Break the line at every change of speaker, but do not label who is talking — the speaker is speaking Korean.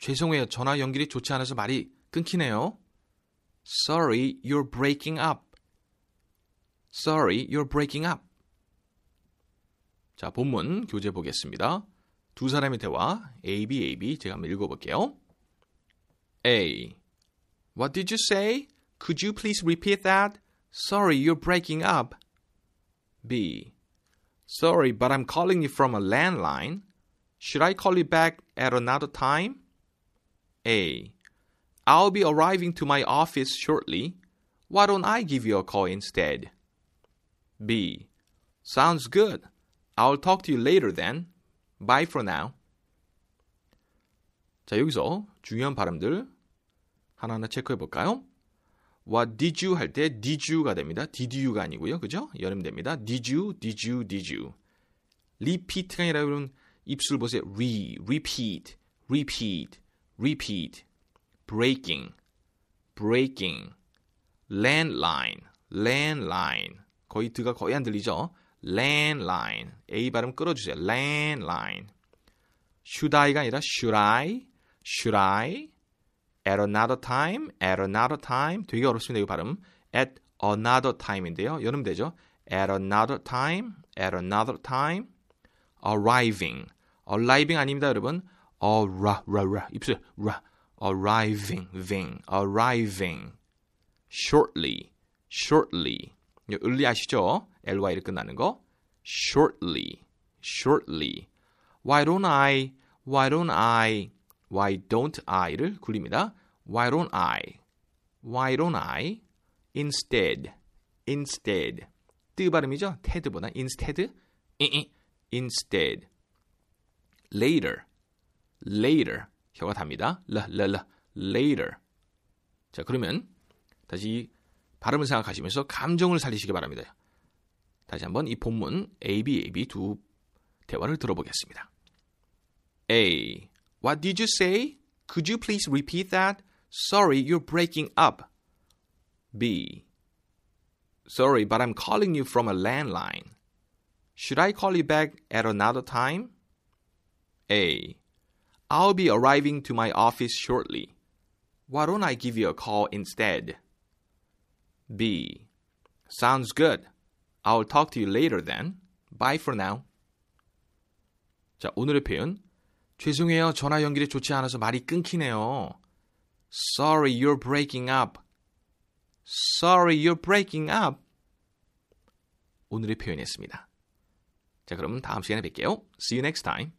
죄송해요. 전화 연결이 좋지 않아서 말이 끊기네요. Sorry, you're breaking up. Sorry, you're breaking up. 자, 본문 교재 보겠습니다. 두 사람의 대화 A, B, A, B 제가 한번 읽어 볼게요. A. What did you say? Could you please repeat that? Sorry, you're breaking up. B. Sorry, but I'm calling you from a landline. Should I call you back at another time? A. I'll be arriving to my office shortly. Why don't I give you a call instead? B. Sounds good. I'll talk to you later then. Bye for now. 자, 여기서 중요한 발음들 하나하나 체크해 볼까요? What did you 할 때 did you가 됩니다. did you가 아니고요. 그죠? 여름 됩니다. did you, did you, did you. repeat가 아니라 그러면 입술 보세요. re, repeat, repeat, repeat. breaking, breaking. landline, landline. 거의 드가 거의 안 들리죠? landline. A 발음 끌어주세요. landline. should I가 아니라 should I, should I. at another time, at another time. 되게 어렵습니다. 이 발음. at another time인데요. 여름 되죠? at another time, at another time. arriving. arriving 아닙니다, 여러분. arra, ra, ra. 입술, ra. arriving, ving, arriving. shortly, shortly. early 아시죠? ly를 끝나는 거. shortly, shortly. why don't I, why don't I, why don't I를 굴립니다. Why don't I? Why don't I? Instead, instead. 뜨 발음이죠? ted보다 instead, instead. Later, Later. 혀가 답니다. 라, 라, 라. Later. 자, 그러면 다시 발음을 생각하시면서 감정을 살리시기 바랍니다. 다시 한번 이 본문 A, B, A, B 두 대화를 들어보겠습니다. A. What did you say? Could you please repeat that? Sorry, you're breaking up. B. Sorry, but I'm calling you from a landline. Should I call you back at another time? A. I'll be arriving to my office shortly. Why don't I give you a call instead? B. Sounds good. I'll talk to you later then. Bye for now. 자, 오늘의 표현. 죄송해요. 전화 연결이 좋지 않아서 말이 끊기네요. Sorry, you're breaking up. Sorry, you're breaking up. 오늘의 표현이었습니다. 자, 그럼 다음 시간에 뵐게요. See you next time.